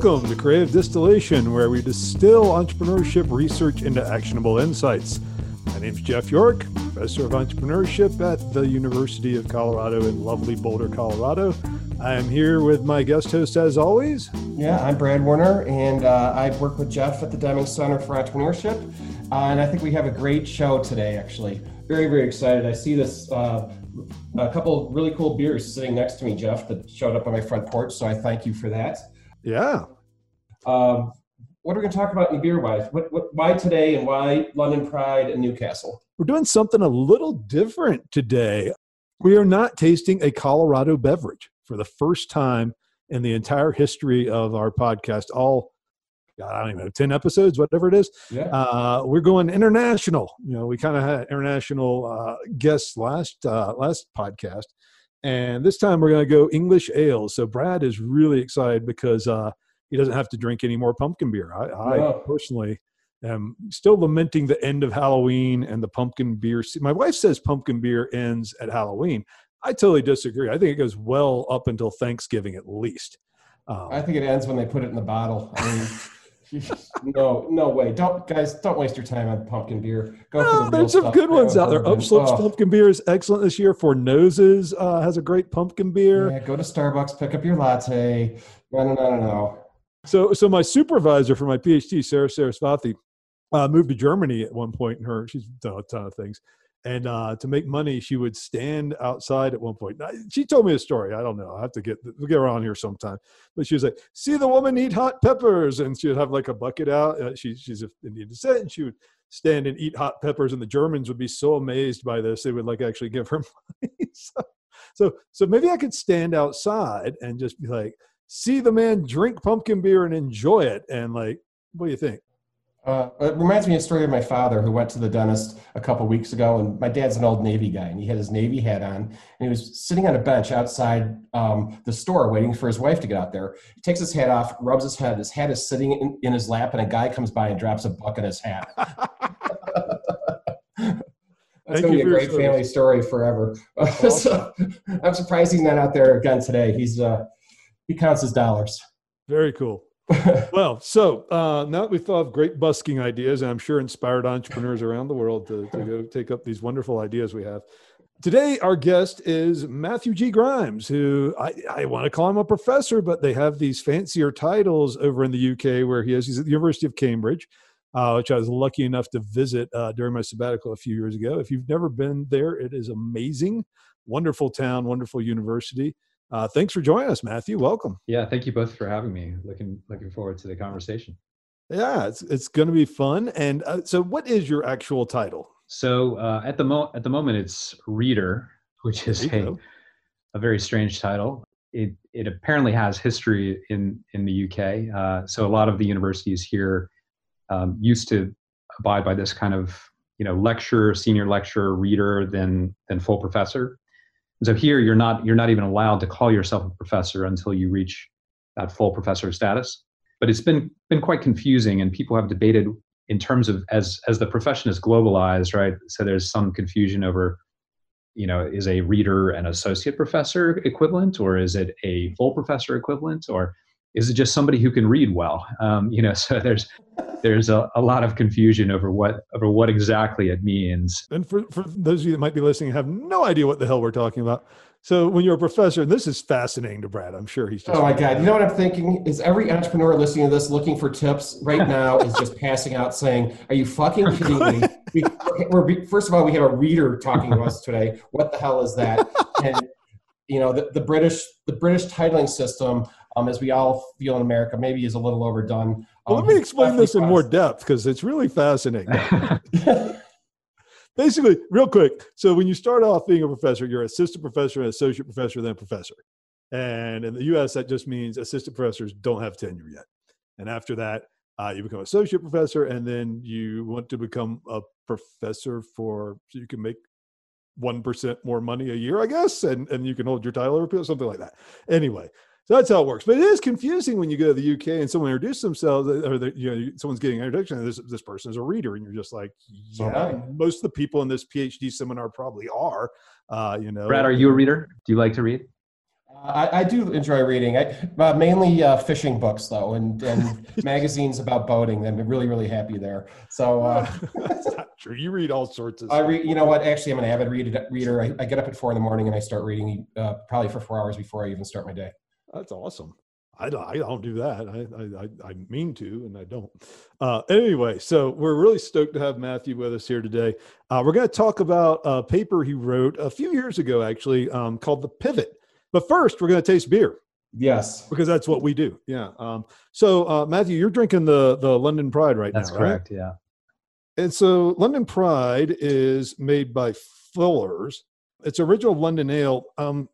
Welcome to Creative Distillation, where we distill entrepreneurship research into actionable insights. My name is Jeff York, professor of entrepreneurship at the University of Colorado in lovely Boulder, Colorado. I am here with my guest host, as always. Yeah, I'm Brad Werner, and uh, I work with Jeff at the Deming Center for Entrepreneurship. Uh, and I think we have a great show today, actually. Very, very excited. I see this uh, a couple really cool beers sitting next to me, Jeff, that showed up on my front porch. So I thank you for that. Yeah. Um, what are we going to talk about in beer wise? What, what, why today and why London Pride and Newcastle? We're doing something a little different today. We are not tasting a Colorado beverage for the first time in the entire history of our podcast. All God, I don't even know, 10 episodes, whatever it is. Yeah. Uh, we're going international. You know, we kind of had international uh, guests last uh, last podcast. And this time we're going to go English ale. So Brad is really excited because uh, he doesn't have to drink any more pumpkin beer. I, I personally am still lamenting the end of Halloween and the pumpkin beer. My wife says pumpkin beer ends at Halloween. I totally disagree. I think it goes well up until Thanksgiving at least. Um, I think it ends when they put it in the bottle. I mean, no, no way. Don't, guys, don't waste your time on pumpkin beer. Go for the Oh, there's some good ones out there. Upslopes Oh. pumpkin beer is excellent this year. Four Noses uh, has a great pumpkin beer. Yeah, go to Starbucks, pick up your latte. No, no, no, no, no. So, so my supervisor for my PhD, Saras Sarasvathy, uh, moved to Germany at one point in her. She's done a ton of things, and uh, to make money, she would stand outside at one point. Now, she told me a story. I don't know. I have to get we'll get her on here sometime. But she was like, "See the woman eat hot peppers," and she would have like a bucket out. Uh, she, she's of Indian descent, and she would stand and eat hot peppers, and the Germans would be so amazed by this they would like actually give her money. so, so, so maybe I could stand outside and just be like see the man drink pumpkin beer and enjoy it. And like, what do you think? Uh, it reminds me of a story of my father who went to the dentist a couple weeks ago, and my dad's an old Navy guy, and he had his Navy hat on, and he was sitting on a bench outside um, the store waiting for his wife to get out there. He takes his hat off, rubs his head. His hat is sitting in, in his lap, and a guy comes by and drops a buck in his hat. That's going to be a great family story forever. so, I'm surprised he's not out there again today. He's uh, he counts his dollars. Very cool. Well, so uh, now that we've thought of great busking ideas, and I'm sure inspired entrepreneurs around the world to, to go take up these wonderful ideas we have. Today, our guest is Matthew G. Grimes, who I, I want to call him a professor, but they have these fancier titles over in the UK where he is. He's at the University of Cambridge, uh, which I was lucky enough to visit uh, during my sabbatical a few years ago. If you've never been there, it is amazing. Wonderful town, wonderful university. Uh, thanks for joining us, Matthew. Welcome. Yeah, thank you both for having me. Looking looking forward to the conversation. Yeah, it's it's going to be fun. And uh, so, what is your actual title? So uh, at the mo- at the moment, it's reader, which is a, a very strange title. It it apparently has history in in the UK. Uh, so a lot of the universities here um, used to abide by this kind of you know lecturer, senior lecturer, reader, then then full professor. And so here you're not you're not even allowed to call yourself a professor until you reach that full professor status. But it's been been quite confusing, and people have debated in terms of as as the profession is globalized, right? So there's some confusion over, you know, is a reader an associate professor equivalent, or is it a full professor equivalent, or is it just somebody who can read well? Um, you know, so there's there's a, a lot of confusion over what over what exactly it means. And for, for those of you that might be listening and have no idea what the hell we're talking about. So, when you're a professor, and this is fascinating to Brad, I'm sure he's just. Oh my God! You know what I'm thinking? Is every entrepreneur listening to this looking for tips right now is just passing out saying, "Are you fucking kidding me?" We, we're, we first of all, we have a reader talking to us today. What the hell is that? And you know, the, the British the British titling system, um, as we all feel in America, maybe is a little overdone. Well, Um, let me explain this in more depth because it's really fascinating. Basically, real quick. So, when you start off being a professor, you're assistant professor, and associate professor, then professor. And in the US, that just means assistant professors don't have tenure yet. And after that, uh, you become associate professor, and then you want to become a professor for so you can make one percent more money a year, I guess, and and you can hold your title or something like that. Anyway, so that's how it works. But it is confusing when you go to the UK and someone introduces themselves, or the, you know, someone's getting an introduction. And this this person is a reader, and you're just like, yeah, I. most of the people in this PhD seminar probably are. Uh, you know, Brad, are you a reader? Do you like to read? I, I do enjoy reading. I uh, mainly uh, fishing books though, and, and magazines about boating. I'm really really happy there. So uh, That's not true. You read all sorts of I read. You know what? Actually, I'm an avid read, reader. I, I get up at four in the morning and I start reading uh, probably for four hours before I even start my day. That's awesome. I don't, I don't do that. I, I, I, mean to, and I don't. Uh, anyway, so we're really stoked to have Matthew with us here today. Uh, we're going to talk about a paper he wrote a few years ago, actually, um, called The Pivot. But first, we're going to taste beer Yes. because that's what we do. Yeah. Um, so, uh, Matthew, you're drinking the the London Pride right That's now, right? correct. Yeah. And so London Pride is made by Fuller's. It's original London Ale. Um,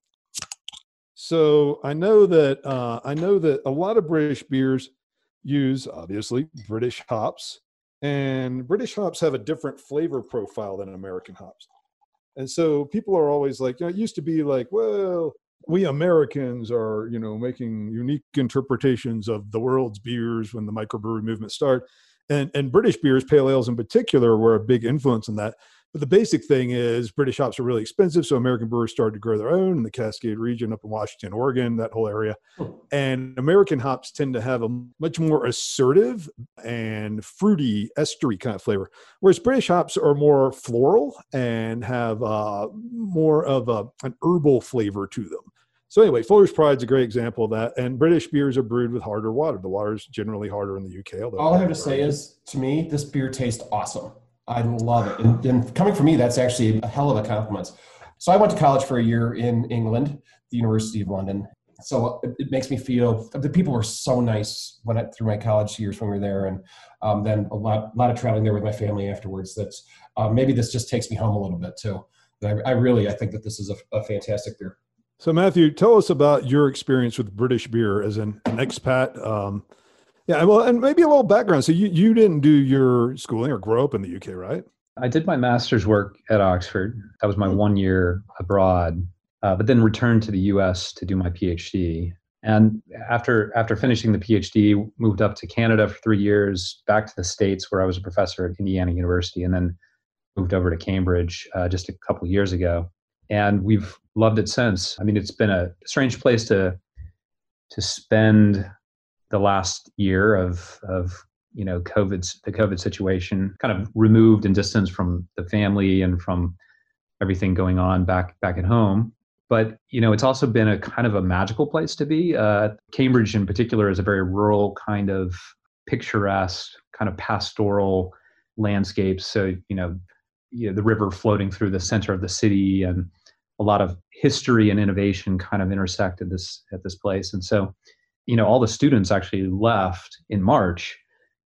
so I know that uh, I know that a lot of British beers use obviously British hops, and British hops have a different flavor profile than American hops. And so people are always like, you know, it used to be like, well, we Americans are, you know, making unique interpretations of the world's beers when the microbrewery movement started and and British beers, pale ales in particular, were a big influence in that. But the basic thing is British hops are really expensive, so American brewers started to grow their own in the Cascade region up in Washington, Oregon, that whole area. And American hops tend to have a much more assertive and fruity, estery kind of flavor, whereas British hops are more floral and have uh, more of a, an herbal flavor to them. So anyway, Fuller's Pride is a great example of that. And British beers are brewed with harder water. The water is generally harder in the UK. Although All I have to say is, to me, this beer tastes awesome. I love it. And, and coming from me, that's actually a hell of a compliment. So I went to college for a year in England, the University of London. So it, it makes me feel the people were so nice when I, through my college years when we were there, and um, then a lot, lot of traveling there with my family afterwards. That's uh, maybe this just takes me home a little bit too. I, I really, I think that this is a, a fantastic beer. So Matthew, tell us about your experience with British beer as an, an expat. Um, yeah, well, and maybe a little background. So you you didn't do your schooling or grow up in the UK, right? I did my master's work at Oxford. That was my one year abroad, uh, but then returned to the U.S. to do my PhD. And after after finishing the PhD, moved up to Canada for three years, back to the states where I was a professor at Indiana University, and then moved over to Cambridge uh, just a couple years ago. And we've loved it since. I mean, it's been a strange place to to spend the last year of of you know COVID the COVID situation, kind of removed and distanced from the family and from everything going on back back at home. But you know, it's also been a kind of a magical place to be. Uh, Cambridge, in particular, is a very rural kind of picturesque, kind of pastoral landscape. So you know, you know, the river floating through the center of the city, and a lot of history and innovation kind of intersect at this at this place. And so, you know, all the students actually left in March.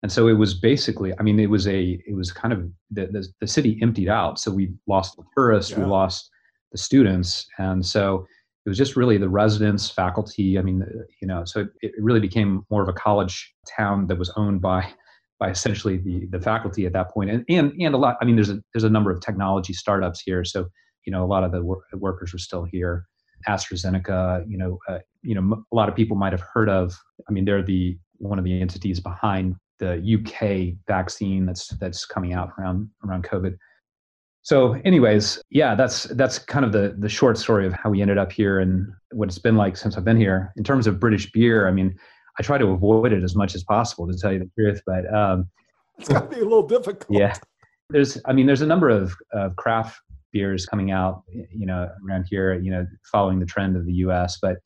And so it was basically i mean it was a it was kind of the the, the city emptied out. So we lost the tourists we lost the students. And so it was just really the residents faculty i mean uh, you know so it, it really became more of a college town that was owned by by essentially the the faculty at that point. And and, and a lot i mean there's a there's a number of technology startups here. So you know a lot of the wor- workers were still here AstraZeneca, you know, uh, you know, m- a lot of people might have heard of. I mean, they're the one of the entities behind the UK vaccine that's that's coming out around around COVID. So, anyways, yeah, that's that's kind of the the short story of how we ended up here and what it's been like since I've been here. In terms of British beer, I mean, I try to avoid it as much as possible to tell you the truth, but um, It's got to be a little difficult. yeah, there's I mean, there's a number of of craft beers coming out, you know, around here, you know, following the trend of the U.S. But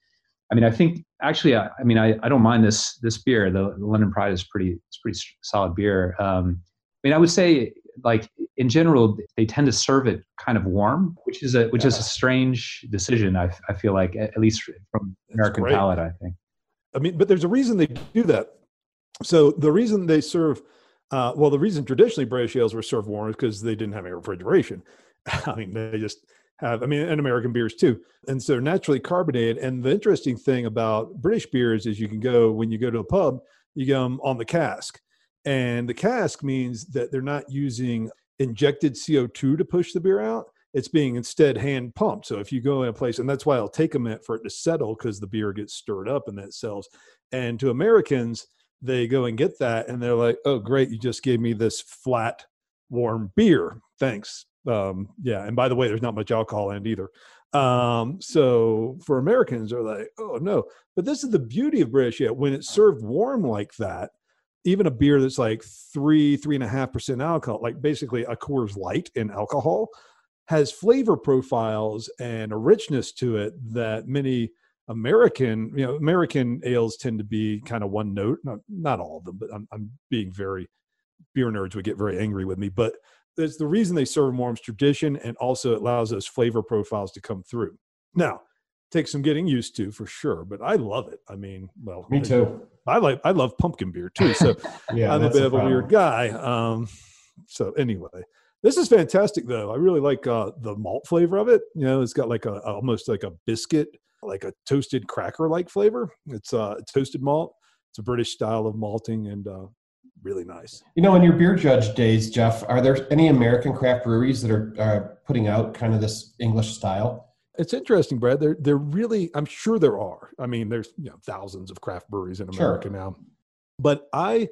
I mean, I think actually, I, I mean, I, I don't mind this this beer. The, the London Pride is pretty it's pretty solid beer. Um, I mean, I would say like in general, they tend to serve it kind of warm, which is a which is a strange decision. I, I feel like at at least from American palate, I think. I mean, but there's a reason they do that. So the reason they serve, uh, well, the reason traditionally British ales were served warm is because they didn't have any refrigeration. I mean, they just have, I mean, and American beers too. And so naturally carbonated. And the interesting thing about British beers is you can go, when you go to a pub, you get um, on the cask. And the cask means that they're not using injected CO2 to push the beer out. It's being instead hand pumped. So if you go in a place, and that's why it'll take a minute for it to settle because the beer gets stirred up and that sells. And to Americans, they go and get that and they're like, oh, great, you just gave me this flat, warm beer. Thanks. Um, yeah. And by the way, there's not much alcohol in it either. Um, so for Americans, they're like, oh no. But this is the beauty of British Ale. When it's served warm like that, even a beer that's like three, three and a half percent alcohol, like basically a Coors Light in alcohol, has flavor profiles and a richness to it that many American, you know, American ales tend to be kind of one note. Not, not all of them, but I'm, I'm being very beer nerds would get very angry with me. But it's the reason they serve warm tradition, and also it allows those flavor profiles to come through. Now, takes some getting used to for sure, but I love it. I mean, well, Me too. I, I like I love pumpkin beer too, so Yeah, I'm a bit the of a weird guy. Um, so anyway, this is fantastic though. I really like uh, the malt flavor of it. You know, it's got like a almost like a biscuit, like a toasted cracker like flavor. It's uh, toasted malt. It's a British style of malting and uh, really nice. You know, in your beer judge days, Jeff, are there any American craft breweries that are uh, putting out kind of this English style? It's interesting, Brad. They're they're really. I'm sure there are. I mean, there's you know thousands of craft breweries in Sure. America now, but I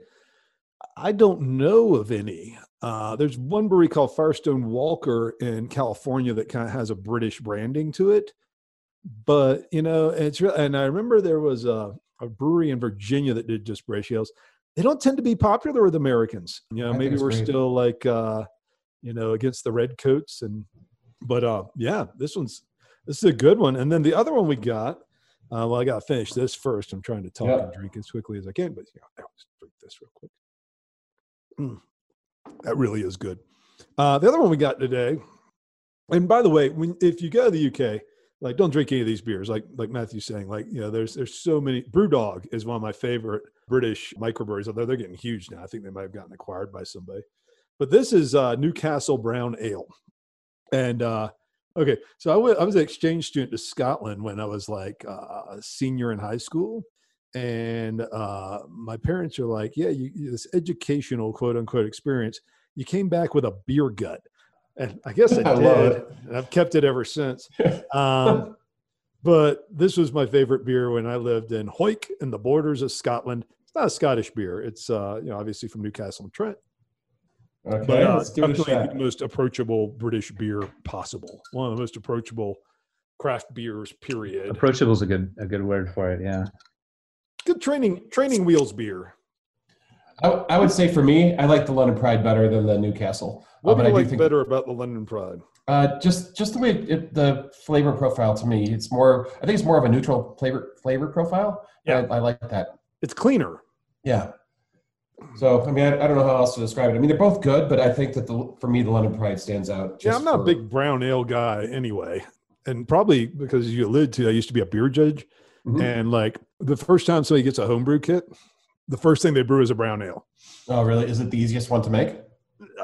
I don't know of any. Uh, there's one brewery called Firestone Walker in California that kind of has a British branding to it, but you know, it's real. And I remember there was a, a brewery in Virginia that did just British ales. They don't tend to be popular with Americans. You know, I maybe we're great. still like uh, you know against the redcoats and but uh yeah this one's this is a good one and then the other one we got uh well i gotta finish this first i'm trying to talk Yeah. and drink as quickly as i can but yeah i'll just drink this real quick Mm, that really is good uh the other one we got today and by the way when if you go to the uk like don't drink any of these beers like like matthew's saying like you know there's there's so many brewdog is one of my favorite british microbreweries although they're getting huge now. I think they might have gotten acquired by somebody. But this is uh newcastle brown ale. And uh okay so I went- I was an exchange student to scotland when i was like uh, a senior in high school. And uh my parents are like yeah you- this educational quote unquote experience you came back with a beer gut and i guess i, I love did it. and i've kept it ever since um but this was my favorite beer when i lived in Hawick in the borders of scotland it's not a scottish beer it's uh you know obviously from newcastle and trent Okay, but uh, let's give it a definitely shot. the most approachable British beer possible. One of the most approachable craft beers. Period. Approachable is a good a good word for it. Yeah. Good training training wheels beer. I, I would say for me, I like the London Pride better than the Newcastle. Uh, What but do I you do like think better about the London Pride? uh, just just the way it, the flavor profile to me, it's more. I think it's more of a neutral flavor flavor profile. Yeah. I, I like that. It's cleaner. Yeah. So I mean, I, I don't know how else to describe it. I mean, they're both good, but I think that the for me, the London Pride stands out. yeah, I'm not for- a big brown ale guy anyway, and probably because you alluded to, I used to be a beer judge, Mhm. and like the first time somebody gets a homebrew kit, the first thing they brew is a brown ale. Oh, really? Is it the easiest one to make?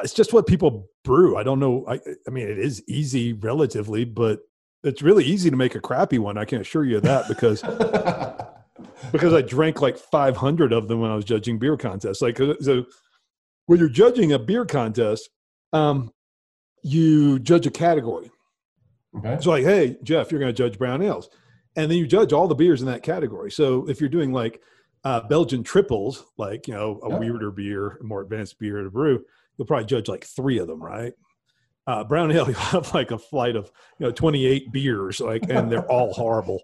It's just what people brew. I don't know. I, I mean, it is easy relatively, but it's really easy to make a crappy one. I can assure you of that because because I drank like 500 of them when I was judging beer contests. Like, uh, so when you're judging a beer contest, um, you judge a category. okay. So, like, hey, Jeff, you're going to judge brown ales. And then you judge all the beers in that category. So, if you're doing like uh, Belgian tripels, like, you know, a Yep. weirder beer, a more advanced beer to brew, you'll probably judge like three of them, right? Uh, brown ale, you have like a flight of, you know, 28 beers, like, and they're all horrible.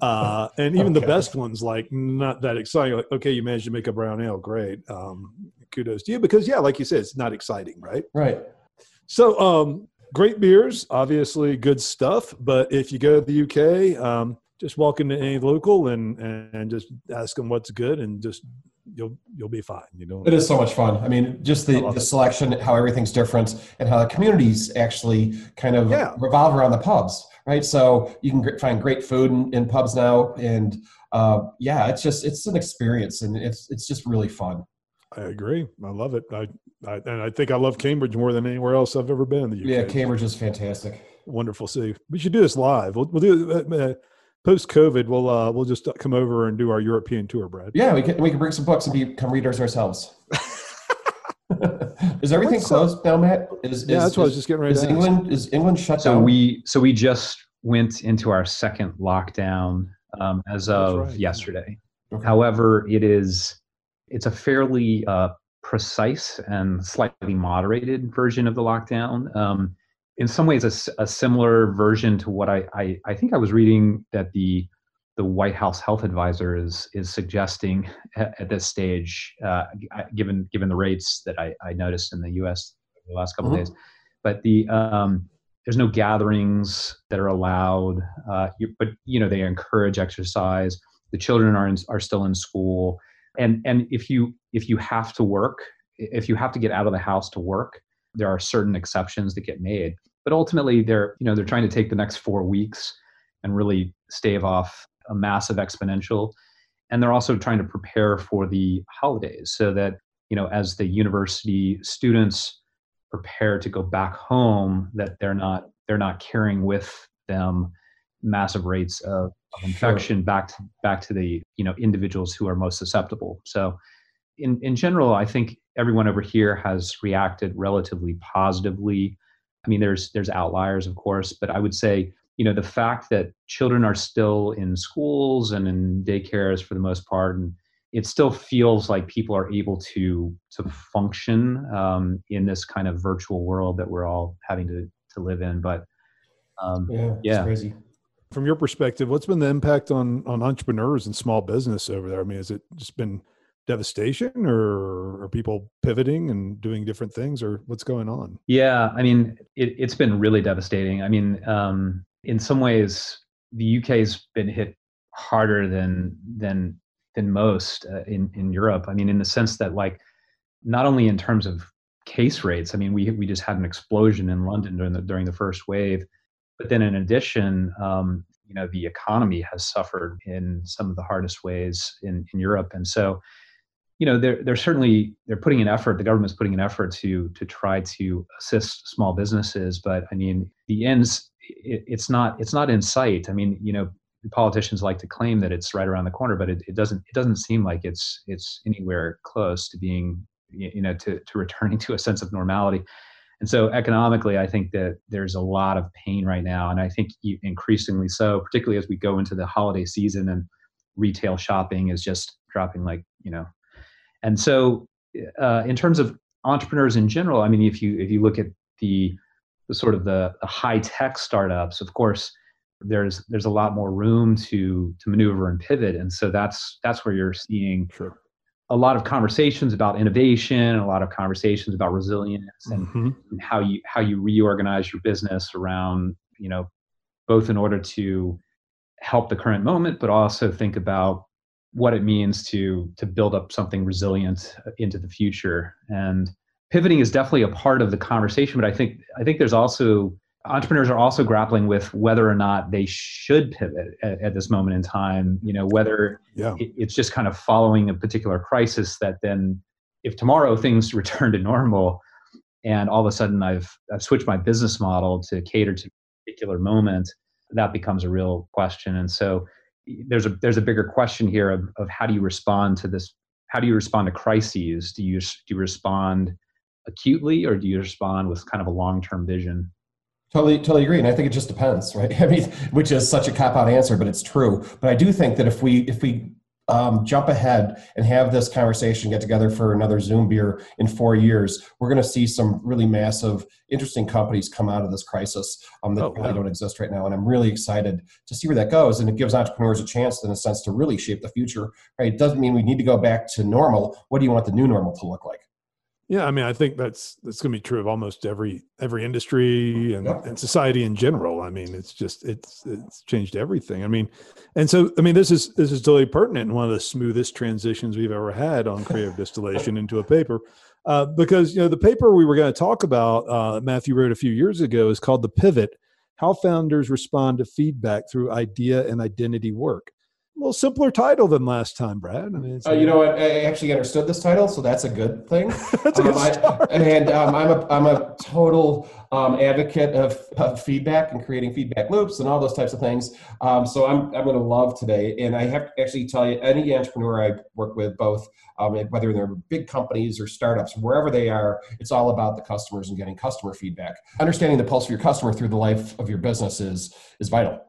Uh, and even the best ones, like, not that exciting. Like, okay, you managed to make a brown ale, great. Um, kudos to you because, yeah, like you said, it's not exciting, right? Right. So, um, great beers, obviously good stuff. But if you go to the UK, um, just walk into any local and, and just ask them what's good, and just you'll you'll be fine. You know, It is so much fun. I mean, just the, the selection, how everything's different, and how the communities actually kind of Yeah. revolve around the pubs, right? So you can find great food in, in pubs now, and uh, yeah, it's just it's an experience, and it's it's just really fun. I agree. I love it. I, I and I think I love Cambridge more than anywhere else I've ever been in the UK. Yeah, Cambridge is fantastic. Wonderful city. We should do this live. We'll, we'll do uh, uh, post COVID. We'll uh, we'll just come over and do our European tour, Brad. Yeah, we can we can bring some books and become readers ourselves. is everything What's, uh, close now, Matt? Is, Yeah, is- that's what I was just getting ready Is to ask. England is England shut So down? we so we just went into our second lockdown um, as of right, yesterday. Okay. However, it is it's a fairly uh, precise and slightly moderated version of the lockdown. Um, in some ways a, a similar version to what I, I, I think I was reading that the the White House health advisor is is suggesting at, at this stage, uh, given given the rates that I, I noticed in the U.S. the last couple mm-hmm. days. But the um, there's no gatherings that are allowed. Uh, you, but you know they encourage exercise. The children are in, are still in school, and and if you if you have to work, if you have to get out of the house to work, there are certain exceptions that get made. But ultimately, they're you know they're trying to take the next four weeks and really stave off a massive exponential. And they're also trying to prepare for the holidays so that you know as the university students prepare to go back home, that they're not they're not carrying with them massive rates of, of infection sure. back to back to the you know individuals who are most susceptible. So in, in general, I think everyone over here has reacted relatively positively. I mean, there's there's outliers, of course, but I would say you know the fact that children are still in schools and in daycares for the most part, and it still feels like people are able to to function um, in this kind of virtual world that we're all having to to live in. But um, yeah, yeah. crazy. From your perspective, what's been the impact on on entrepreneurs and small business over there? I mean, has it just been devastation or are people pivoting and doing different things or what's going on? Yeah i mean it, has been really devastating. I mean um, in some ways the uk has been hit harder than than than most uh, in in europe. I mean in the sense that like not only in terms of case rates i mean we we just had an explosion in london during the during the first wave but then in addition um, you know the economy has suffered in some of the hardest ways in in europe. And so you know they're they're certainly they're putting an effort the government's putting an effort to to try to assist small businesses but i mean the ends it, it's not it's not in sight. I mean you know politicians like to claim that it's right around the corner but it, it doesn't it doesn't seem like it's it's anywhere close to being you know to, to returning to a sense of normality. And so economically i think that there's a lot of pain right now and i think increasingly so particularly as we go into the holiday season and retail shopping is just dropping like you know and so, uh, in terms of entrepreneurs in general, I mean, if you if you look at the, the sort of the, the high tech startups, of course, there's there's a lot more room to to maneuver and pivot, and so that's that's where you're seeing sure. a lot of conversations about innovation, a lot of conversations about resilience, and, mm-hmm. and how you how you reorganize your business around you know both in order to help the current moment, but also think about what it means to to build up something resilient uh, into the future. And pivoting is definitely a part of the conversation but i think i think there's also entrepreneurs are also grappling with whether or not they should pivot at, at this moment in time. You know whether yeah. it, it's just kind of following a particular crisis that then if tomorrow things return to normal and all of a sudden i've i've switched my business model to cater to a particular moment that becomes a real question. And so there's a there's a bigger question here of, of how do you respond to this how do you respond to crises do you do you respond acutely or do you respond with kind of a long-term vision Totally, totally agree, and I think it just depends, right? I mean, which is such a cop out answer, but it's true. But I do think that if we if we um, jump ahead and have this conversation, get together for another Zoom beer in four years, we're going to see some really massive, interesting companies come out of this crisis um, that oh, really wow. don't exist right now. And I'm really excited to see where that goes. And it gives entrepreneurs a chance, in a sense, to really shape the future. Right? It doesn't mean we need to go back to normal. What do you want the new normal to look like? Yeah, I mean, I think that's that's going to be true of almost every every industry and, yep. and society in general. I mean, it's just it's it's changed everything. I mean, and so I mean, this is this is totally pertinent and one of the smoothest transitions we've ever had on creative distillation into a paper, uh, because you know the paper we were going to talk about, uh, Matthew wrote a few years ago, is called "The Pivot: How Founders Respond to Feedback Through Idea and Identity Work." A little simpler title than last time, Brad. I mean, uh, you know what? I actually understood this title, so that's a good thing. that's a good um, start. I, and um, I'm a I'm a total um, advocate of, of, feedback and creating feedback loops and all those types of things. Um, so I'm I'm going to love today, and I have to actually tell you, any entrepreneur I work with, both um, whether they're big companies or startups, wherever they are, it's all about the customers and getting customer feedback. Understanding the pulse of your customer through the life of your business is is vital.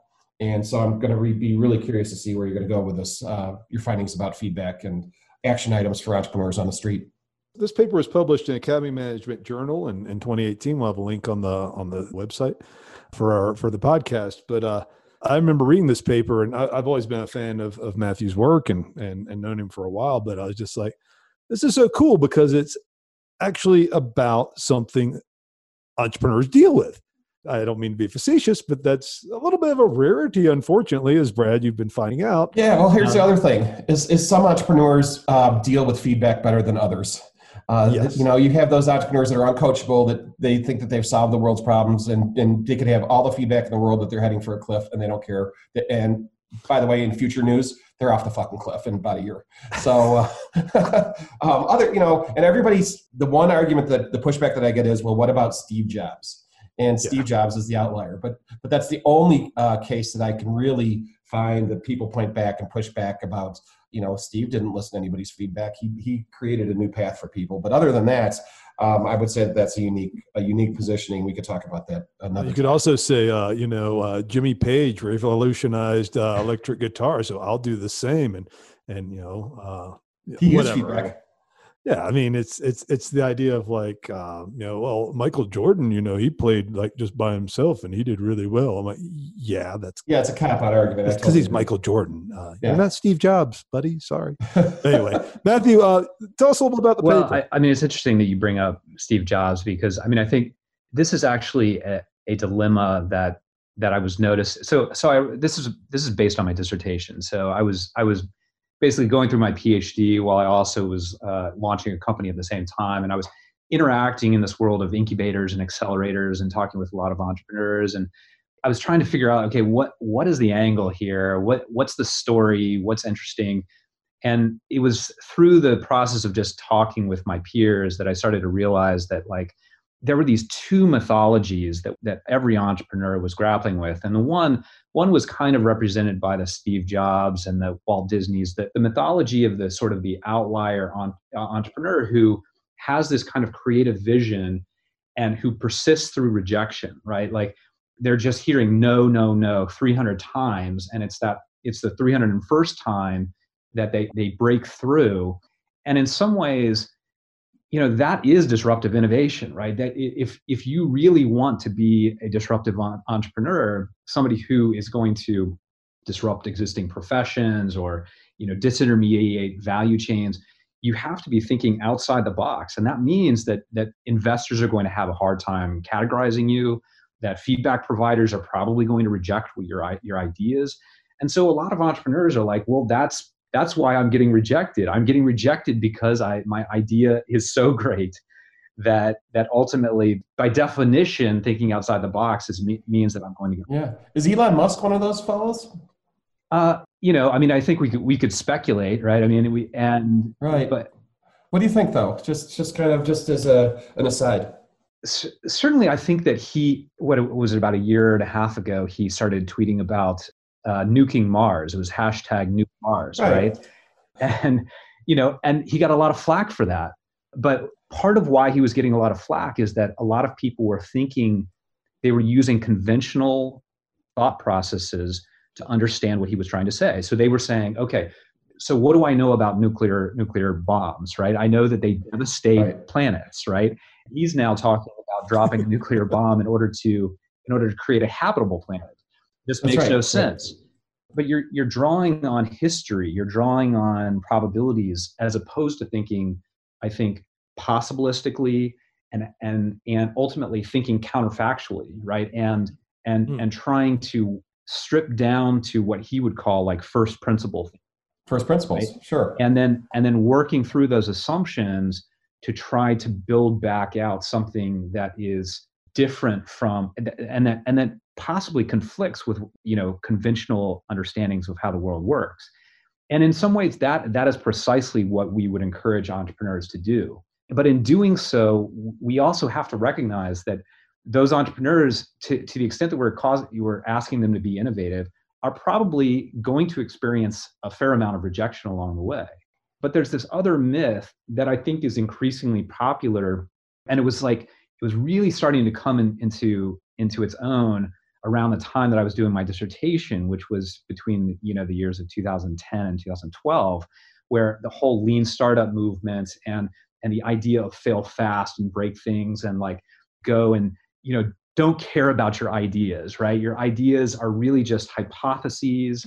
And so I'm going to be really curious to see where you're going to go with this, uh, your findings about feedback and action items for entrepreneurs on the street. This paper was published in Academy Management Journal in, in 2018. We'll have a link on the on the website for our for the podcast. But uh, I remember reading this paper, and I, have always been a fan of, of Matthew's work and, and and known him for a while. But I was just like, this is so cool because it's actually about something entrepreneurs deal with. I don't mean to be facetious, but that's a little bit of a rarity, unfortunately, as Brad, you've been finding out. Yeah, well, here's the other thing: is, is some entrepreneurs uh, deal with feedback better than others. Uh, yes. You know, you have those entrepreneurs that are uncoachable that they think that they've solved the world's problems, and and they could have all the feedback in the world that they're heading for a cliff, and they don't care. And by the way, in future news, they're off the fucking cliff in about a year. So, uh, um, other, you know, and everybody's the one argument that the pushback that I get is, well, what about Steve Jobs? And Steve yeah. Jobs is the outlier. But but that's the only uh, case that I can really find that people point back and push back about. You know, Steve didn't listen to anybody's feedback. He he created a new path for people. But other than that, um, I would say that that's a unique a unique positioning. We could talk about that another. You could also say, uh, you know, uh, Jimmy Page revolutionized uh, electric guitar, so I'll do the same. And and you know, uh, he whatever. feedback. Yeah, I mean it's it's it's the idea of like uh, you know, well, Michael Jordan, you know, he played like just by himself and he did really well. I'm like, yeah, that's yeah, it's a cop out argument. because totally he's agree. Michael Jordan. Uh, yeah. You're not Steve Jobs, buddy. Sorry. anyway, Matthew, uh, tell us a little bit about the well, paper. I, I, mean, it's interesting that you bring up Steve Jobs because I mean, I think this is actually a, a dilemma that that I was noticed. So so I this is this is based on my dissertation. So I was I was basically going through my PhD while I also was uh, launching a company at the same time. And I was interacting in this world of incubators and accelerators and talking with a lot of entrepreneurs. And I was trying to figure out, okay, what what is the angle here? What what's the story? What's interesting? And it was through the process of just talking with my peers that I started to realize that like there were these two mythologies that, that every entrepreneur was grappling with. And the one, one was kind of represented by the Steve Jobs and the Walt Disney's, the, the mythology of the sort of the outlier on, uh, entrepreneur who has this kind of creative vision and who persists through rejection, right? Like they're just hearing no, no, no 300 times. And it's that, it's the 301st time that they, they break through. And in some ways, you know that is disruptive innovation right? That if if you really want to be a disruptive entrepreneur somebody who is going to disrupt existing professions or you know disintermediate value chains you have to be thinking outside the box. And that means that that investors are going to have a hard time categorizing you that feedback providers are probably going to reject your your ideas. And so a lot of entrepreneurs are like well that's that's why i'm getting rejected. I'm getting rejected because i my idea is so great that that ultimately by definition thinking outside the box is means that i'm going to get yeah. Is elon musk one of those fellows? Uh, you know i mean i think we could we could speculate right? I mean we and right. but what do you think though? Just just kind of just as a an aside. Certainly i think that he what was it about a year and a half ago he started tweeting about uh, nuking Mars. It was hashtag nuke Mars, right. right? And you know, and he got a lot of flack for that. But part of why he was getting a lot of flack is that a lot of people were thinking they were using conventional thought processes to understand what he was trying to say. So they were saying, okay, so what do I know about nuclear nuclear bombs, right? I know that they devastate right. planets, right? He's now talking about dropping a nuclear bomb in order to in order to create a habitable planet. This That's makes right. no sense. But you're you're drawing on history, you're drawing on probabilities as opposed to thinking, I think, possibilistically and and and ultimately thinking counterfactually, right? And and mm. and trying to strip down to what he would call like first principle first principles right? sure and then and then working through those assumptions to try to build back out something that is different from and that and that possibly conflicts with you know conventional understandings of how the world works. And in some ways that that is precisely what we would encourage entrepreneurs to do. But in doing so we also have to recognize that those entrepreneurs to, to the extent that we're causing we're asking them to be innovative are probably going to experience a fair amount of rejection along the way. But there's this other myth that i think is increasingly popular and it was like it was really starting to come in, into into its own around the time that I was doing my dissertation, which was between you know the years of 2010 and 2012, where the whole lean startup movement and and the idea of fail fast and break things and like go and you know don't care about your ideas right? Your ideas are really just hypotheses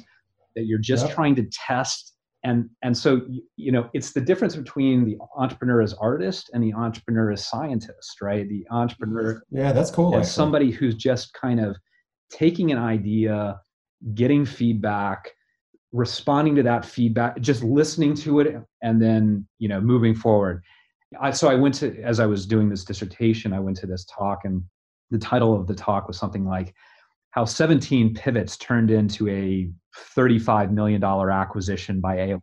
that you're just trying to test. And and so you know it's the difference between the entrepreneur as artist and the entrepreneur as scientist right? The entrepreneur yeah that's cool as somebody who's just kind of taking an idea getting feedback responding to that feedback just listening to it and then you know moving forward I, so i went to as i was doing this dissertation i went to this talk and the title of the talk was something like how 17 pivots turned into a 35 million dollar acquisition by AOL.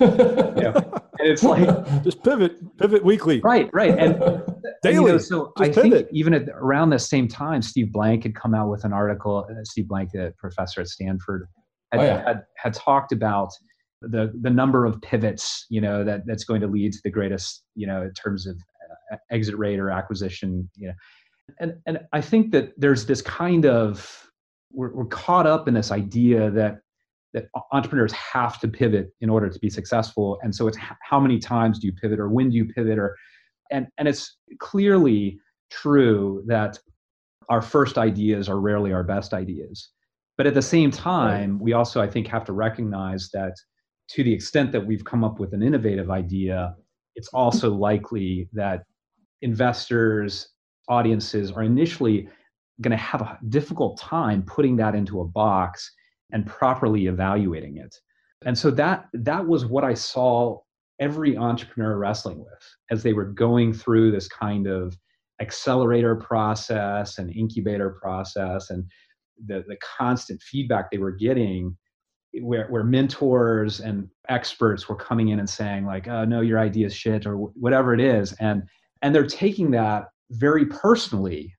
you know, it's like just pivot, pivot weekly. Right, right, and daily. You know, so I pivot. think even at around the same time, Steve Blank had come out with an article. Uh, Steve Blank, the professor at Stanford, had, oh, yeah. had, had talked about the the number of pivots you know that that's going to lead to the greatest you know in terms of uh, exit rate or acquisition you know and and i think that there's this kind of we're, we're caught up in this idea that that entrepreneurs have to pivot in order to be successful. And so it's how many times do you pivot or when do you pivot or and and it's clearly true that our first ideas are rarely our best ideas. But at the same time we also i think have to recognize that to the extent that we've come up with an innovative idea it's also likely that investors audiences are initially going to have a difficult time putting that into a box and properly evaluating it. And so that that was what I saw every entrepreneur wrestling with as they were going through this kind of accelerator process and incubator process and the, the constant feedback they were getting where, where mentors and experts were coming in and saying like oh no your idea is shit or whatever it is and and they're taking that very personally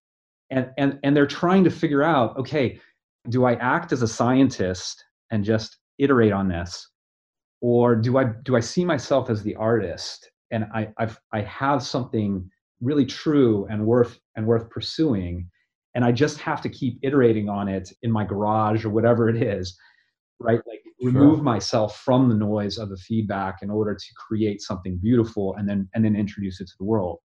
and and and they're trying to figure out okay do i act as a scientist and just iterate on this or do i do i see myself as the artist and i I've, i have something really true and worth and worth pursuing and i just have to keep iterating on it in my garage or whatever it is right like remove sure. myself from the noise of the feedback in order to create something beautiful and then and then introduce it to the world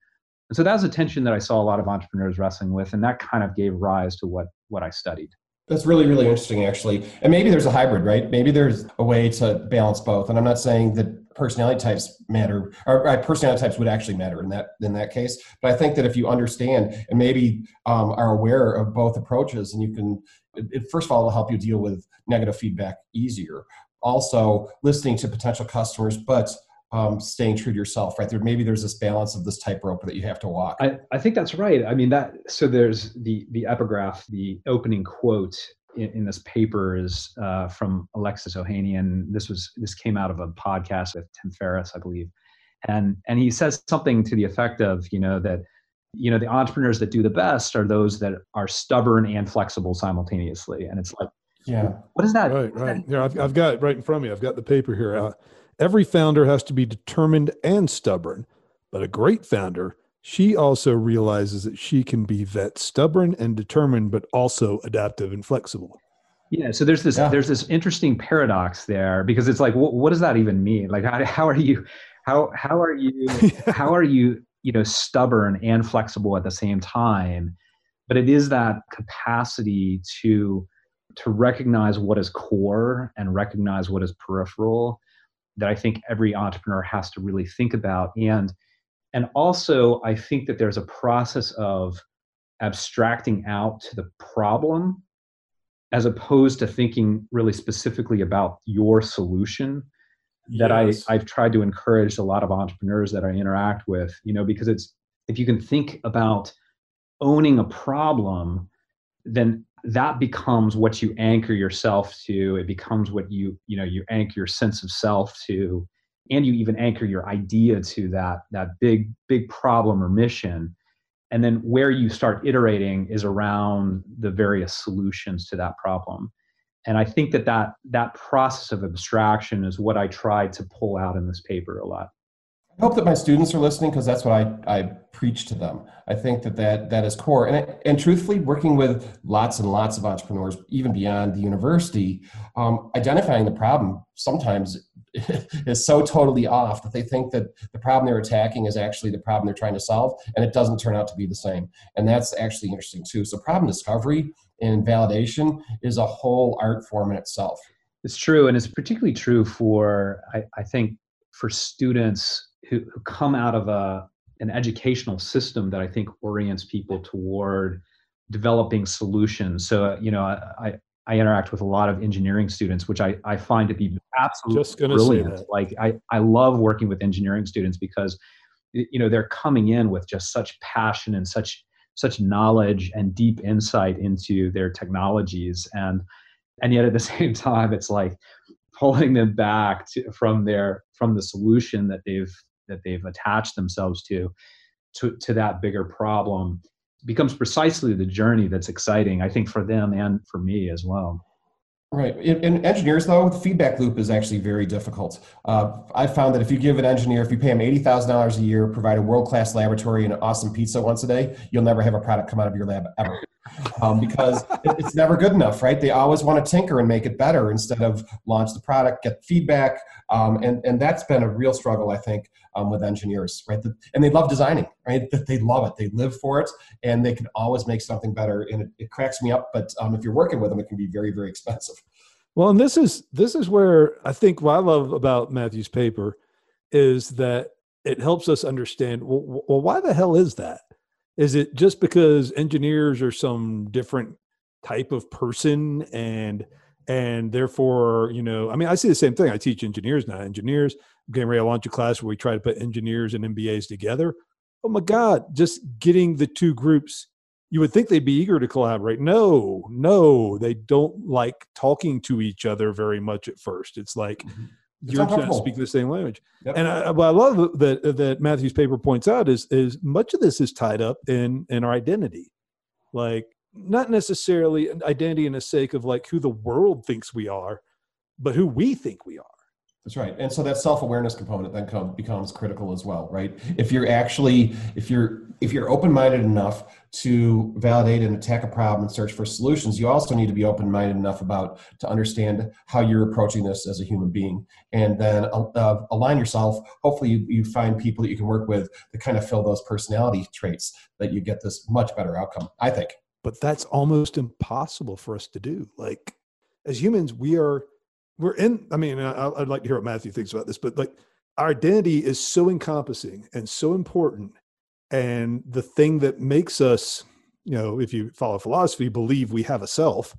and so that was a tension that I saw a lot of entrepreneurs wrestling with, and that kind of gave rise to what what I studied. That's really, really interesting, actually. And maybe there's a hybrid, right? Maybe there's a way to balance both. And I'm not saying that personality types matter, or uh, personality types would actually matter in that in that case. But I think that if you understand and maybe um, are aware of both approaches, and you can, it, first of all, it'll help you deal with negative feedback easier. Also, listening to potential customers, but um, staying true to yourself, right? There maybe there's this balance of this tightrope that you have to walk. I, I think that's right. I mean that so there's the the epigraph, the opening quote in, in this paper is uh, from Alexis Ohanian. This was this came out of a podcast with Tim Ferriss, I believe, and and he says something to the effect of you know that you know the entrepreneurs that do the best are those that are stubborn and flexible simultaneously, and it's like yeah, what is that? Right, right. Yeah, I've, I've got it right in front of me. I've got the paper here. Uh, Every founder has to be determined and stubborn, but a great founder, she also realizes that she can be that stubborn and determined, but also adaptive and flexible. Yeah, so there's this yeah. there's this interesting paradox there because it's like, what, what does that even mean? Like, how, how are you, how how are you, how are you, you know, stubborn and flexible at the same time? But it is that capacity to to recognize what is core and recognize what is peripheral that I think every entrepreneur has to really think about. And and also I think that there's a process of abstracting out to the problem as opposed to thinking really specifically about your solution that yes. I, I've tried to encourage a lot of entrepreneurs that I interact with, you know, because it's if you can think about owning a problem, then that becomes what you anchor yourself to. It becomes what you you know you anchor your sense of self to and you even anchor your idea to that that big big problem or mission. And then where you start iterating is around the various solutions to that problem. And i think that that that process of abstraction is what i try to pull out in this paper a lot I hope that my students are listening because that's what I, I preach to them. I think that that, that is core. And, and truthfully, working with lots and lots of entrepreneurs, even beyond the university, um, identifying the problem sometimes is so totally off that they think that the problem they're attacking is actually the problem they're trying to solve, and it doesn't turn out to be the same. And that's actually interesting too. So problem discovery and validation is a whole art form in itself. It's true, and it's particularly true for I, I think for students who, who come out of a an educational system that I think orients people toward developing solutions. So uh, you know, I I interact with a lot of engineering students, which I, I find to be absolutely Just brilliant. Like I, I love working with engineering students because you know they're coming in with just such passion and such such knowledge and deep insight into their technologies and and yet at the same time it's like pulling them back to, from their from the solution that they've that they've attached themselves to to to that bigger problem becomes precisely the journey that's exciting i think for them and for me as well Right. In, in engineers, though, the feedback loop is actually very difficult. Uh, I found that if you give an engineer, if you pay him eighty thousand dollars a year, provide a world class laboratory and an awesome pizza once a day, you'll never have a product come out of your lab ever, um, because it, it's never good enough. Right? They always want to tinker and make it better instead of launch the product, get feedback, um, and and that's been a real struggle, I think, um, with engineers. Right? The, and they love designing. Right? That they love it. They live for it, and they can always make something better. And it, it cracks me up. But um, if you're working with them, it can be very very expensive. Well, and this is this is where I think what I love about Matthew's paper is that it helps us understand. Well, well, why the hell is that? Is it just because engineers are some different type of person and and therefore you know i mean i see the same thing i teach engineers not engineers I'm getting ready to launch a class where we try to put engineers and mbas together oh my god just getting the two groups you would think they'd be eager to collaborate. No, no, they don't like talking to each other very much at first. It's like It's you're uncomfortable. speaking the same language. Yep. And I, what I love that that Matthew's paper points out is is much of this is tied up in in our identity, like not necessarily an identity in the sake of like who the world thinks we are, but who we think we are. That's right. And so that self-awareness component then come, becomes critical as well, right? If you're actually if you're if you're open-minded enough to validate and attack a problem and search for solutions, you also need to be open-minded enough about to understand how you're approaching this as a human being, and then uh, align yourself. Hopefully, you, you find people that you can work with that kind of fill those personality traits that you get this much better outcome. I think. but that's almost impossible for us to do like as humans we are we're in i mean I, i'd like to hear what matthew thinks about this but like our identity is so encompassing and so important. And the thing that makes us you know if you follow philosophy believe we have a self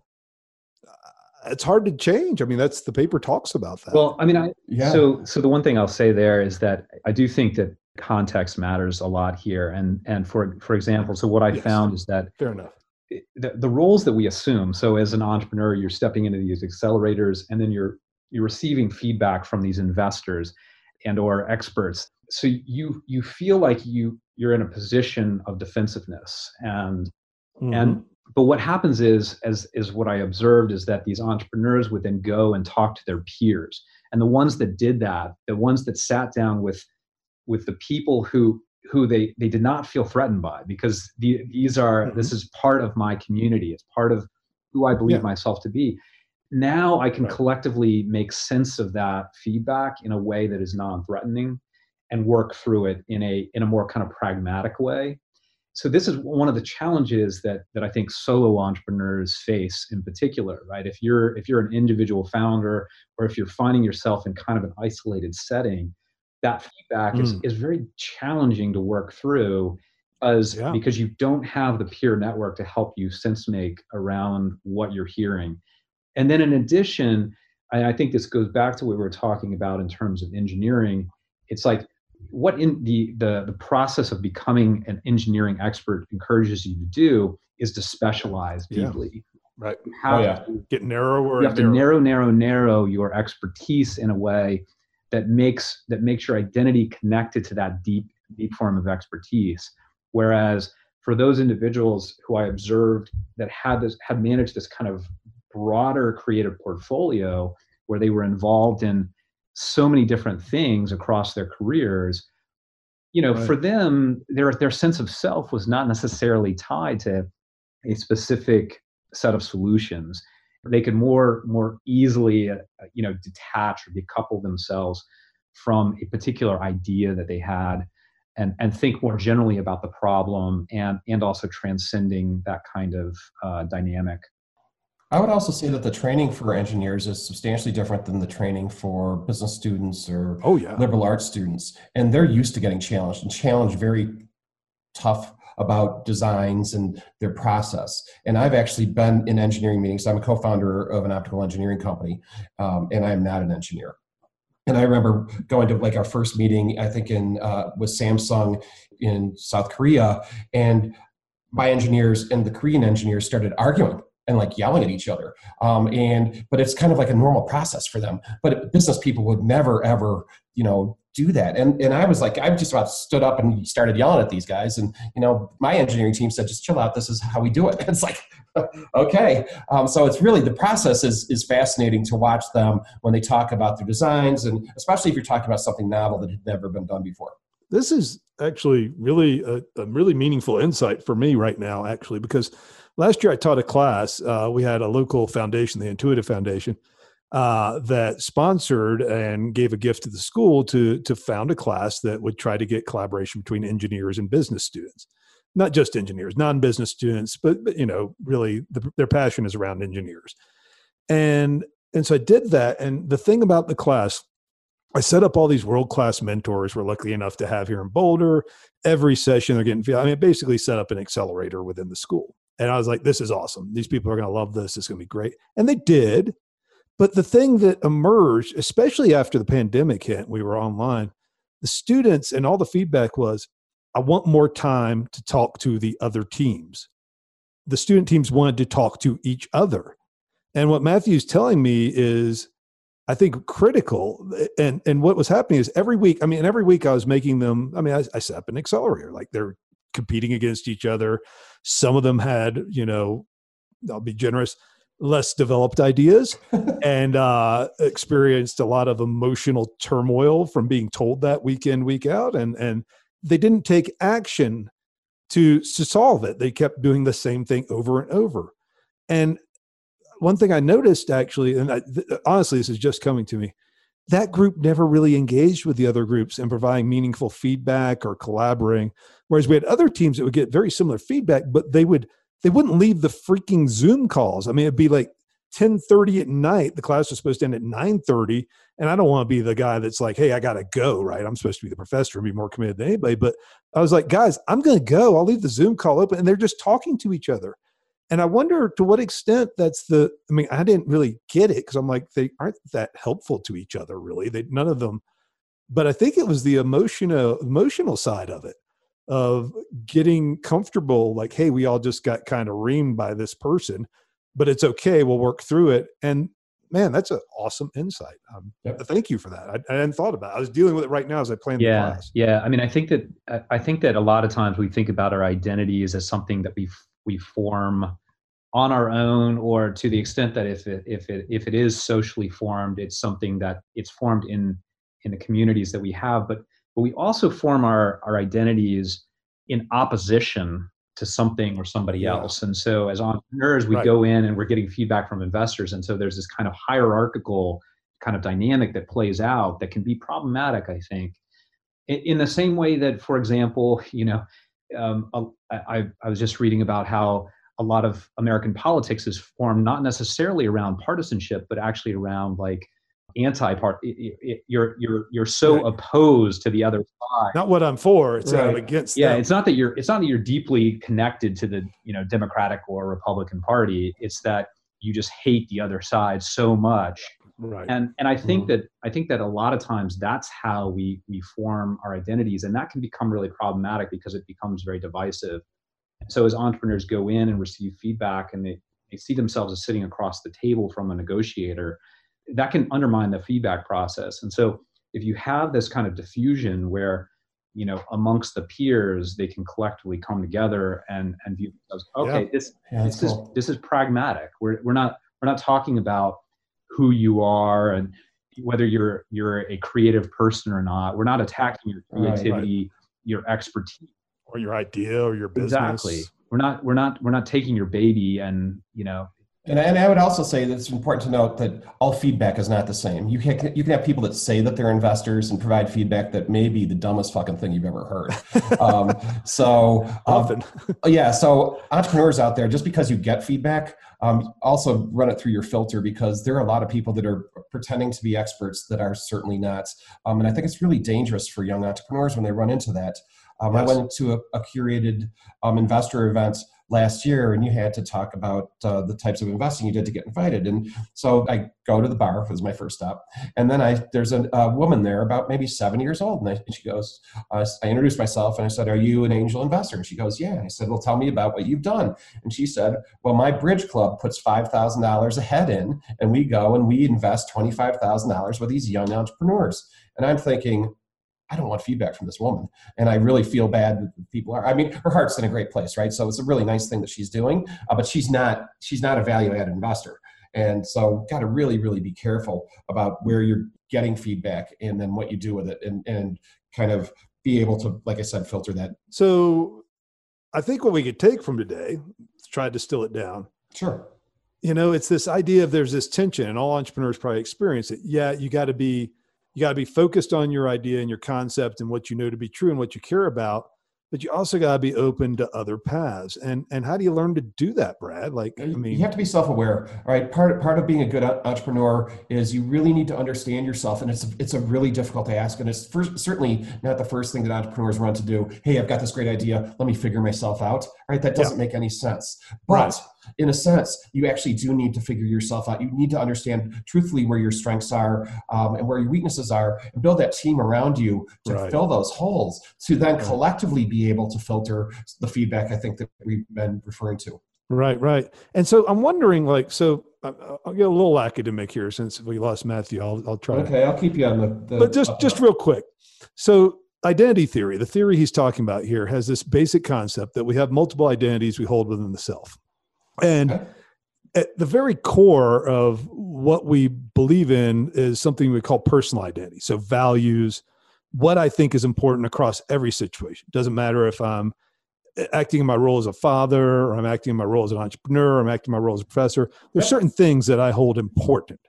uh, it's hard to change. I mean that's the paper talks about that. Well i mean i Yeah. so so the one thing i'll say there is that i do think that context matters a lot here. And and for for example so what i Yes. found is that fair enough the, the roles that we assume so as an entrepreneur you're stepping into these accelerators and then you're you're receiving feedback from these investors and or experts so you you feel like you you're in a position of defensiveness and Mm-hmm. and but what happens is as is what i observed is that these entrepreneurs would then go and talk to their peers and the ones that did that the ones that sat down with with the people who who they they did not feel threatened by because the, these are mm-hmm. this is part of my community. It's part of who i believe Yeah. myself to be. Now i can Right. collectively make sense of that feedback in a way that is non-threatening and work through it in a in a more kind of pragmatic way. So this is one of the challenges that that i think solo entrepreneurs face in particular right? If you're if you're an individual founder or if you're finding yourself in kind of an isolated setting that feedback is, Mm. is very challenging to work through because Yeah. because you don't have the peer network to help you sense make around what you're hearing and then in addition I, I think this goes back to what we were talking about in terms of engineering it's like what in the, the the process of becoming an engineering expert encourages you to do is to specialize Yeah. deeply right you Oh, yeah. get narrower you and have to narrow narrow narrow your expertise in a way that makes that makes your identity connected to that deep deep form of expertise whereas for those individuals who i observed that had this had managed this kind of broader creative portfolio where they were involved in so many different things across their careers you know Right. for them their their sense of self was not necessarily tied to a specific set of solutions they could more more easily uh, you know detach or decouple themselves from a particular idea that they had and and think more generally about the problem and and also transcending that kind of uh, dynamic I would also say that the training for engineers is substantially different than the training for business students or oh, yeah. liberal arts students. And they're used to getting challenged and challenged very tough about designs and their process. And I've actually been in engineering meetings. I'm a co-founder of an optical engineering company, um, and I am not an engineer. And I remember going to like our first meeting, I think in uh, with Samsung in South Korea, and my engineers and the Korean engineers started arguing and like yelling at each other. Um, and but it's kind of like a normal process for them. But business people would never ever, you know, do that. And and I was like, I just about stood up and started yelling at these guys. And you know, my engineering team said, just chill out. This is how we do it. It's like, okay. Um, so it's really the process is is fascinating to watch them when they talk about their designs, and especially if you're talking about something novel that had never been done before. This is actually really a, a really meaningful insight for me right now, actually, because last year I taught a class. Uh, we had a local foundation, the Intuitive Foundation, uh, that sponsored and gave a gift to the school to to found a class that would try to get collaboration between engineers and business students, not just engineers, non-business students, but, but you know, really the, their passion is around engineers, and and so I did that. And the thing about the class. I set up all these world class mentors we're lucky enough to have here in Boulder. Every session they're getting, I mean, basically set up an accelerator within the school. And I was like, this is awesome. These people are going to love this. It's going to be great. And they did. But the thing that emerged, especially after the pandemic hit, we were online, the students and all the feedback was, I want more time to talk to the other teams. The student teams wanted to talk to each other. And what Matthew's telling me is, I think critical. And and what was happening is every week, I mean, every week I was making them, I mean, I, I set up an accelerator, like they're competing against each other. Some of them had, you know, I'll be generous, less developed ideas and uh, experienced a lot of emotional turmoil from being told that week in, week out. And, and they didn't take action to, to solve it. They kept doing the same thing over and over. And one thing I noticed actually, and I, th- honestly, this is just coming to me, that group never really engaged with the other groups and providing meaningful feedback or collaborating whereas we had other teams that would get very similar feedback but they would they wouldn't leave the freaking zoom calls. I mean it'd be like 10:30 at night. The class was supposed to end at 9:30 and I don't want to be the guy that's like hey I got to go right? I'm supposed to be the professor and be more committed than anybody but I was like guys I'm going to go. I'll leave the zoom call open and they're just talking to each other. And I wonder to what extent that's the, I mean, I didn't really get it because I'm like, they aren't that helpful to each other, really. They, none of them, but I think it was the emotional, emotional side of it, of getting comfortable, like, hey, we all just got kind of reamed by this person, but it's okay. We'll work through it. And man, that's an awesome insight. Um, yep. Thank you for that. I, I, hadn't thought about it. I was dealing with it right now as I planned yeah, the class. Yeah. I mean, I think that, I think that a lot of times we think about our identities as something that we we form on our own or to the extent that if it if it if it is socially formed it's something that it's formed in in the communities that we have but but we also form our our identities in opposition to something or somebody else. And so as entrepreneurs we right. go in and we're getting feedback from investors. And so there's this kind of hierarchical kind of dynamic that plays out that can be problematic i think. In, in the same way that for example you know um, I, I was just reading about how a lot of American politics is formed not necessarily around partisanship, but actually around like anti-part. You're you're you're so right. opposed to the other side. Not what I'm for. It's right. against. Yeah, them. it's not that you're. It's not that you're deeply connected to the you know Democratic or Republican Party. It's that you just hate the other side so much. Right. And and I think mm-hmm. that I think that a lot of times that's how we we form our identities, and that can become really problematic because it becomes very divisive. So as entrepreneurs go in and receive feedback and they, they see themselves as sitting across the table from a negotiator, that can undermine the feedback process. And so if you have this kind of diffusion where you know amongst the peers they can collectively come together and and view themselves okay yeah. this yeah, this cool. is this is pragmatic we're, we're not we're not talking about who you are and whether you're you're a creative person or not we're not attacking your creativity right, right. your expertise or your idea or your business. Exactly. We're not we're not we're not taking your baby and you know And, and I would also say that it's important to note that all feedback is not the same. You can you can have people that say that they're investors and provide feedback that may be the dumbest fucking thing you've ever heard. um, so um, yeah, so entrepreneurs out there, just because you get feedback, um, also run it through your filter because there are a lot of people that are pretending to be experts that are certainly not. Um, and I think it's really dangerous for young entrepreneurs when they run into that. Um, I went to a, a curated um, investor event last year, and you had to talk about uh, the types of investing you did to get invited. And so I go to the bar was my first stop, and then I there's a, a woman there about maybe seven years old, and, I, and she goes, uh, I introduced myself, and I said, "Are you an angel investor?" And she goes, "Yeah." And I said, "Well, tell me about what you've done." And she said, "Well, my bridge club puts five thousand dollars a head in, and we go and we invest twenty five thousand dollars with these young entrepreneurs." And I'm thinking. I don't want feedback from this woman. And I really feel bad that people are. I mean, her heart's in a great place, right? So it's a really nice thing that she's doing, uh, but she's not. She's not a value add investor, and so got to really, really be careful about where you're getting feedback and then what you do with it, and and kind of be able to, like I said, filter that. So I think what we could take from today, try to distill it down. Sure. You know, it's this idea of there's this tension, and all entrepreneurs probably experience it. Yeah, you got to be you got to be focused on your idea and your concept and what you know to be true and what you care about, but you also got to be open to other paths. And and how do you learn to do that, Brad? Like, I mean, you have to be self-aware. All right, part part of being a good entrepreneur is you really need to understand yourself, and it's a, it's a really difficult task, and it's first, certainly not the first thing that entrepreneurs run to do. Hey, I've got this great idea. Let me figure myself out. All right, that doesn't make any sense. But Right. In a sense, you actually do need to figure yourself out. You need to understand truthfully where your strengths are um, and where your weaknesses are, and build that team around you to Right. fill those holes. To then Right. collectively be able to filter the feedback. I think that we've been referring to. Right, right. And so I'm wondering, like, so I- I'll get a little academic here since we lost Matthew. I'll, I'll try. to- Okay, I'll keep you on the. the but just just real quick. So identity theory, the theory he's talking about here, has this basic concept that we have multiple identities we hold within the self, and Okay. at the very core of what we believe in is something we call personal identity. So values, what I think is important across every situation. Doesn't matter if I'm acting in my role as a father, or I'm acting in my role as an entrepreneur, or I'm acting in my role as a professor. There's certain things that I hold important.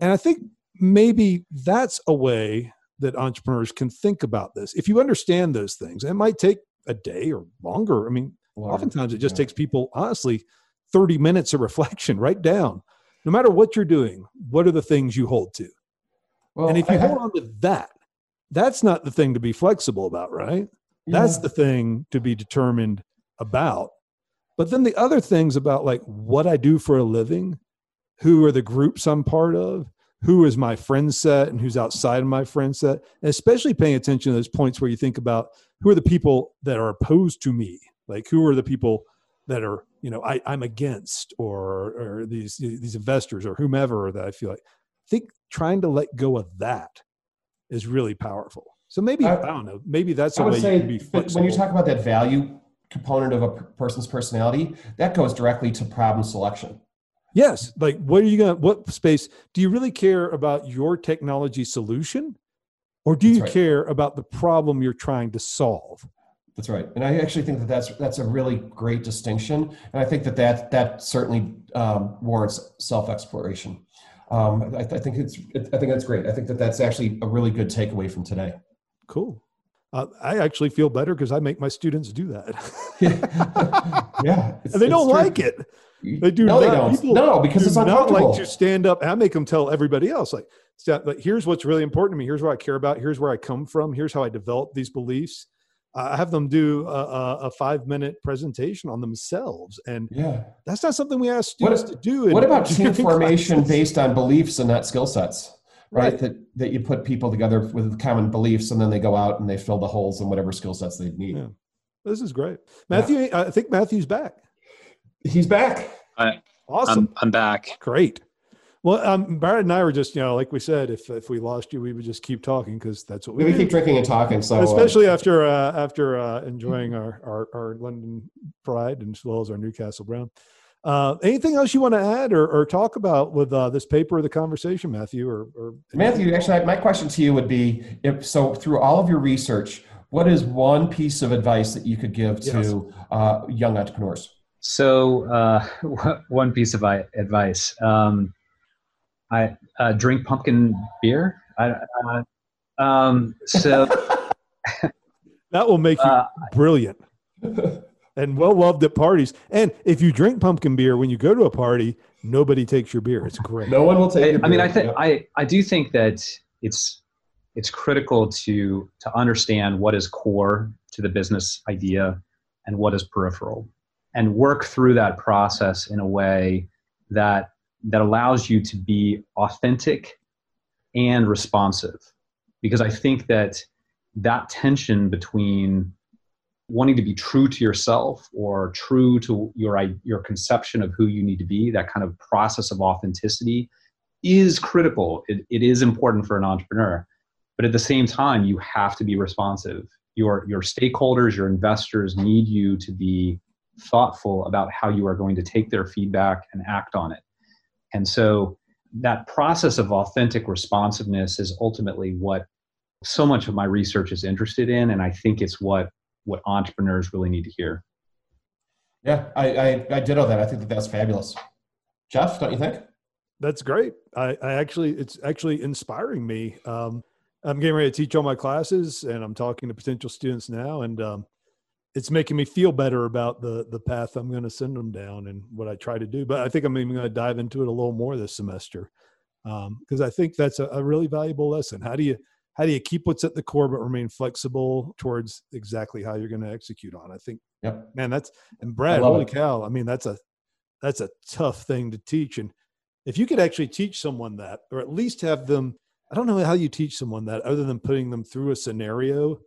And I think maybe that's a way that entrepreneurs can think about this. If you understand those things, it might take a day or longer. I mean, oftentimes it just Yeah. takes people, honestly, 30 minutes of reflection. Write down, no matter what you're doing, what are the things you hold to? Well, and if you I- hold on to that, that's not the thing to be flexible about, right? That's the thing to be determined about. But then the other things about like what I do for a living, who are the groups I'm part of, who is my friend set and who's outside of my friend set, and especially paying attention to those points where you think about who are the people that are opposed to me, like who are the people that are you know I, I'm against, or or these these investors or whomever that I feel like. I think trying to let go of that is really powerful. So maybe I, I- don't know. Maybe that's a I would way say you can be flexible. when you talk about that value component of a person's personality, that goes directly to problem selection. Yes. Like, what are you going to, what space do you really care about your technology solution? Or do you right. care about the problem you're trying to solve? That's right, and I actually think that that's that's a really great distinction, and I think that that that certainly um, warrants self exploration. Um, I, I think it's it, I think that's great. I think that that's actually a really good takeaway from today. Cool. Uh, I actually feel better because I make my students do that. yeah, and they don't true. like it. They do No, they not. don't. People no, because it's not uncomfortable. like to stand up. And I make them tell everybody else, like, like, here's what's really important to me. Here's what I care about. Here's where I come from. Here's how I develop these beliefs. Uh, I have them do a, a, a five minute presentation on themselves, and yeah. that's not something we ask What- students to do. in What about team formation classes. based on beliefs and not skill sets? Right? Right. That that you put people together with common beliefs and then they go out and they fill the holes in whatever skill sets they need. Yeah. This is great, Matthew. I think Matthew's back. He's back. Awesome, I'm I'm back. great. Well, um, Barrett and I were just, you know, like we said, if if we lost you, we would just keep talking because that's what we, We, do. keep drinking and talking, so uh, especially after uh, after uh, enjoying our, our our London Pride and as well as our Newcastle Brown. Uh, anything else you want to add or, or talk about with uh, this paper or the conversation, Matthew? Or, or Matthew, actually, my question to you would be: if so, through all of your research, what is one piece of advice that you could give to Yes. uh, young entrepreneurs? So, uh, one piece of advice: um, I uh, drink pumpkin beer. I, uh, um, so that will make you uh, brilliant and well loved at parties. And if you drink pumpkin beer when you go to a party, nobody takes your beer. It's great. no one will take. I, I mean, I think I I do think that it's it's critical to to understand what is core to the business idea and what is peripheral and work through that process in a way that that allows you to be authentic and responsive. Because i think that that tension between wanting to be true to yourself or true to your your conception of who you need to be that kind of process of authenticity is critical. It, it is important for an entrepreneur. But at the same time you have to be responsive. Your your stakeholders your investors need you to be thoughtful about how you are going to take their feedback and act on it and so that process of authentic responsiveness is ultimately what so much of my research is interested in and i think it's what what entrepreneurs really need to hear. Yeah i i, I did all that. I think that that's fabulous. Jeff don't you think? That's great. I i actually it's actually inspiring me. Um I'm getting ready to teach all my classes, and I'm talking to potential students now, and um, it's making me feel better about the the path I'm going to send them down and what I try to do. But I think I'm even going to dive into it a little more this semester because um, I think that's a, a, really valuable lesson. How do you how do you keep what's at the core but remain flexible towards exactly how you're going to execute on? I think, yep. man, that's and Brad, holy it. cow! I mean, that's a that's a tough thing to teach, and if you could actually teach someone that, or at least have them I don't know how you teach someone that other than putting them through a scenario,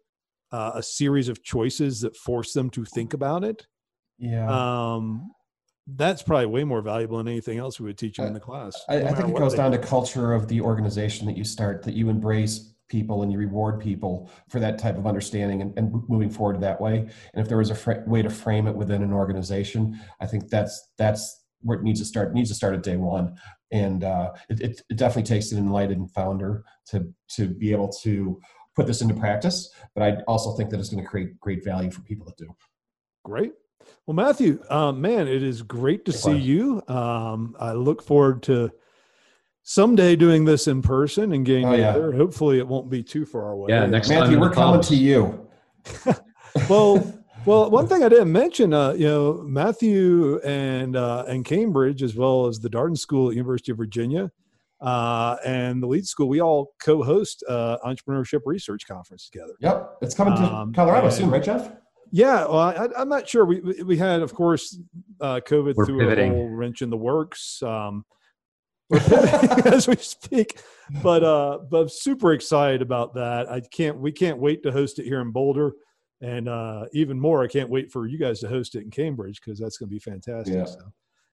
uh, a series of choices that force them to think about it. Yeah. Um, that's probably way more valuable than anything else we would teach them I, in the class. I, no I think it goes down to culture of the organization that you start, that you embrace people and you reward people for that type of understanding and, and moving forward that way. And if there was a fr- way to frame it within an organization, I think that's that's where it needs to start. It needs to start at day one and uh, it, it, it, definitely takes an enlightened founder to to be able to put this into practice but i also think that it's going to create great value for people that do. Great. Well matthew um, man it is great to see you. Um, i look forward to someday doing this in person and getting oh, together. Yeah. hopefully it won't be too far away. Yeah next matthew time we're coming to you. Well well, one thing I didn't mention, uh, you know, Matthew and uh, and Cambridge, as well as the Darden School at University of Virginia, uh, and the Leeds School, we all co-host uh, entrepreneurship research conference together. Yep, it's coming to um, Colorado soon, right, Jeff? Yeah, well, I, am not sure. We we had, of course, uh, COVID We're threw pivoting. a whole wrench in the works. Um, as we speak, but uh, but super excited about that. I can't. We can't wait to host it here in Boulder and uh, even more, I can't wait for you guys to host it in Cambridge because that's going to be fantastic. Yeah. So.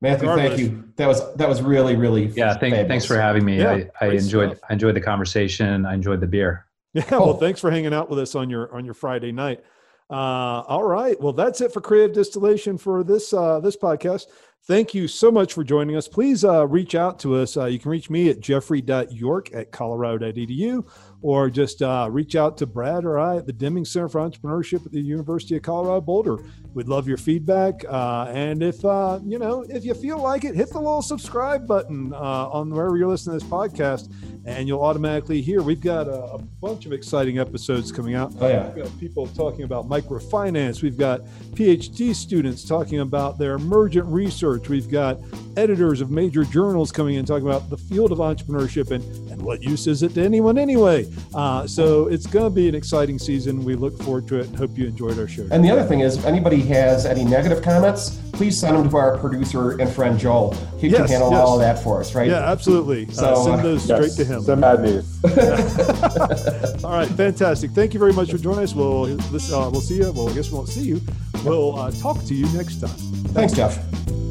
Matthew, thank you. That was that was really really yeah. Thank, thanks for having me. Yeah, I, I enjoyed stuff. I enjoyed the conversation. I enjoyed the beer. Yeah. Well, oh. thanks for hanging out with us on your on your Friday night. Uh, all right. Well, that's it for Creative Distillation for this uh, this podcast. Thank you so much for joining us. Please uh, reach out to us. Uh, you can reach me at jeffrey.york at colorado.edu or just uh, reach out to Brad or I at the Deming Center for Entrepreneurship at the University of Colorado Boulder. We'd love your feedback. Uh, and if, uh, you know, if you feel like it, hit the little subscribe button uh, on wherever you're listening to this podcast and you'll automatically hear. We've got a, a bunch of exciting episodes coming out. Oh, yeah. We've got people talking about microfinance. We've got PhD students talking about their emergent research. We've got editors of major journals coming in talking about the field of entrepreneurship and, and what use is it to anyone anyway. Uh, so it's going to be an exciting season. We look forward to it and hope you enjoyed our show. And the other thing is, if anybody has any negative comments, please send them to our producer and friend Joel. He yes, can handle yes. all of that for us, right? Yeah, absolutely. So uh, send those yes, straight to him. Some bad news. all right, fantastic. Thank you very much for joining us. We'll uh, we'll see you. Well, I guess we won't see you. We'll uh, talk to you next time. Thanks, Jeff.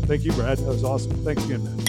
Thank you, Brad. That was awesome. Thanks again, man.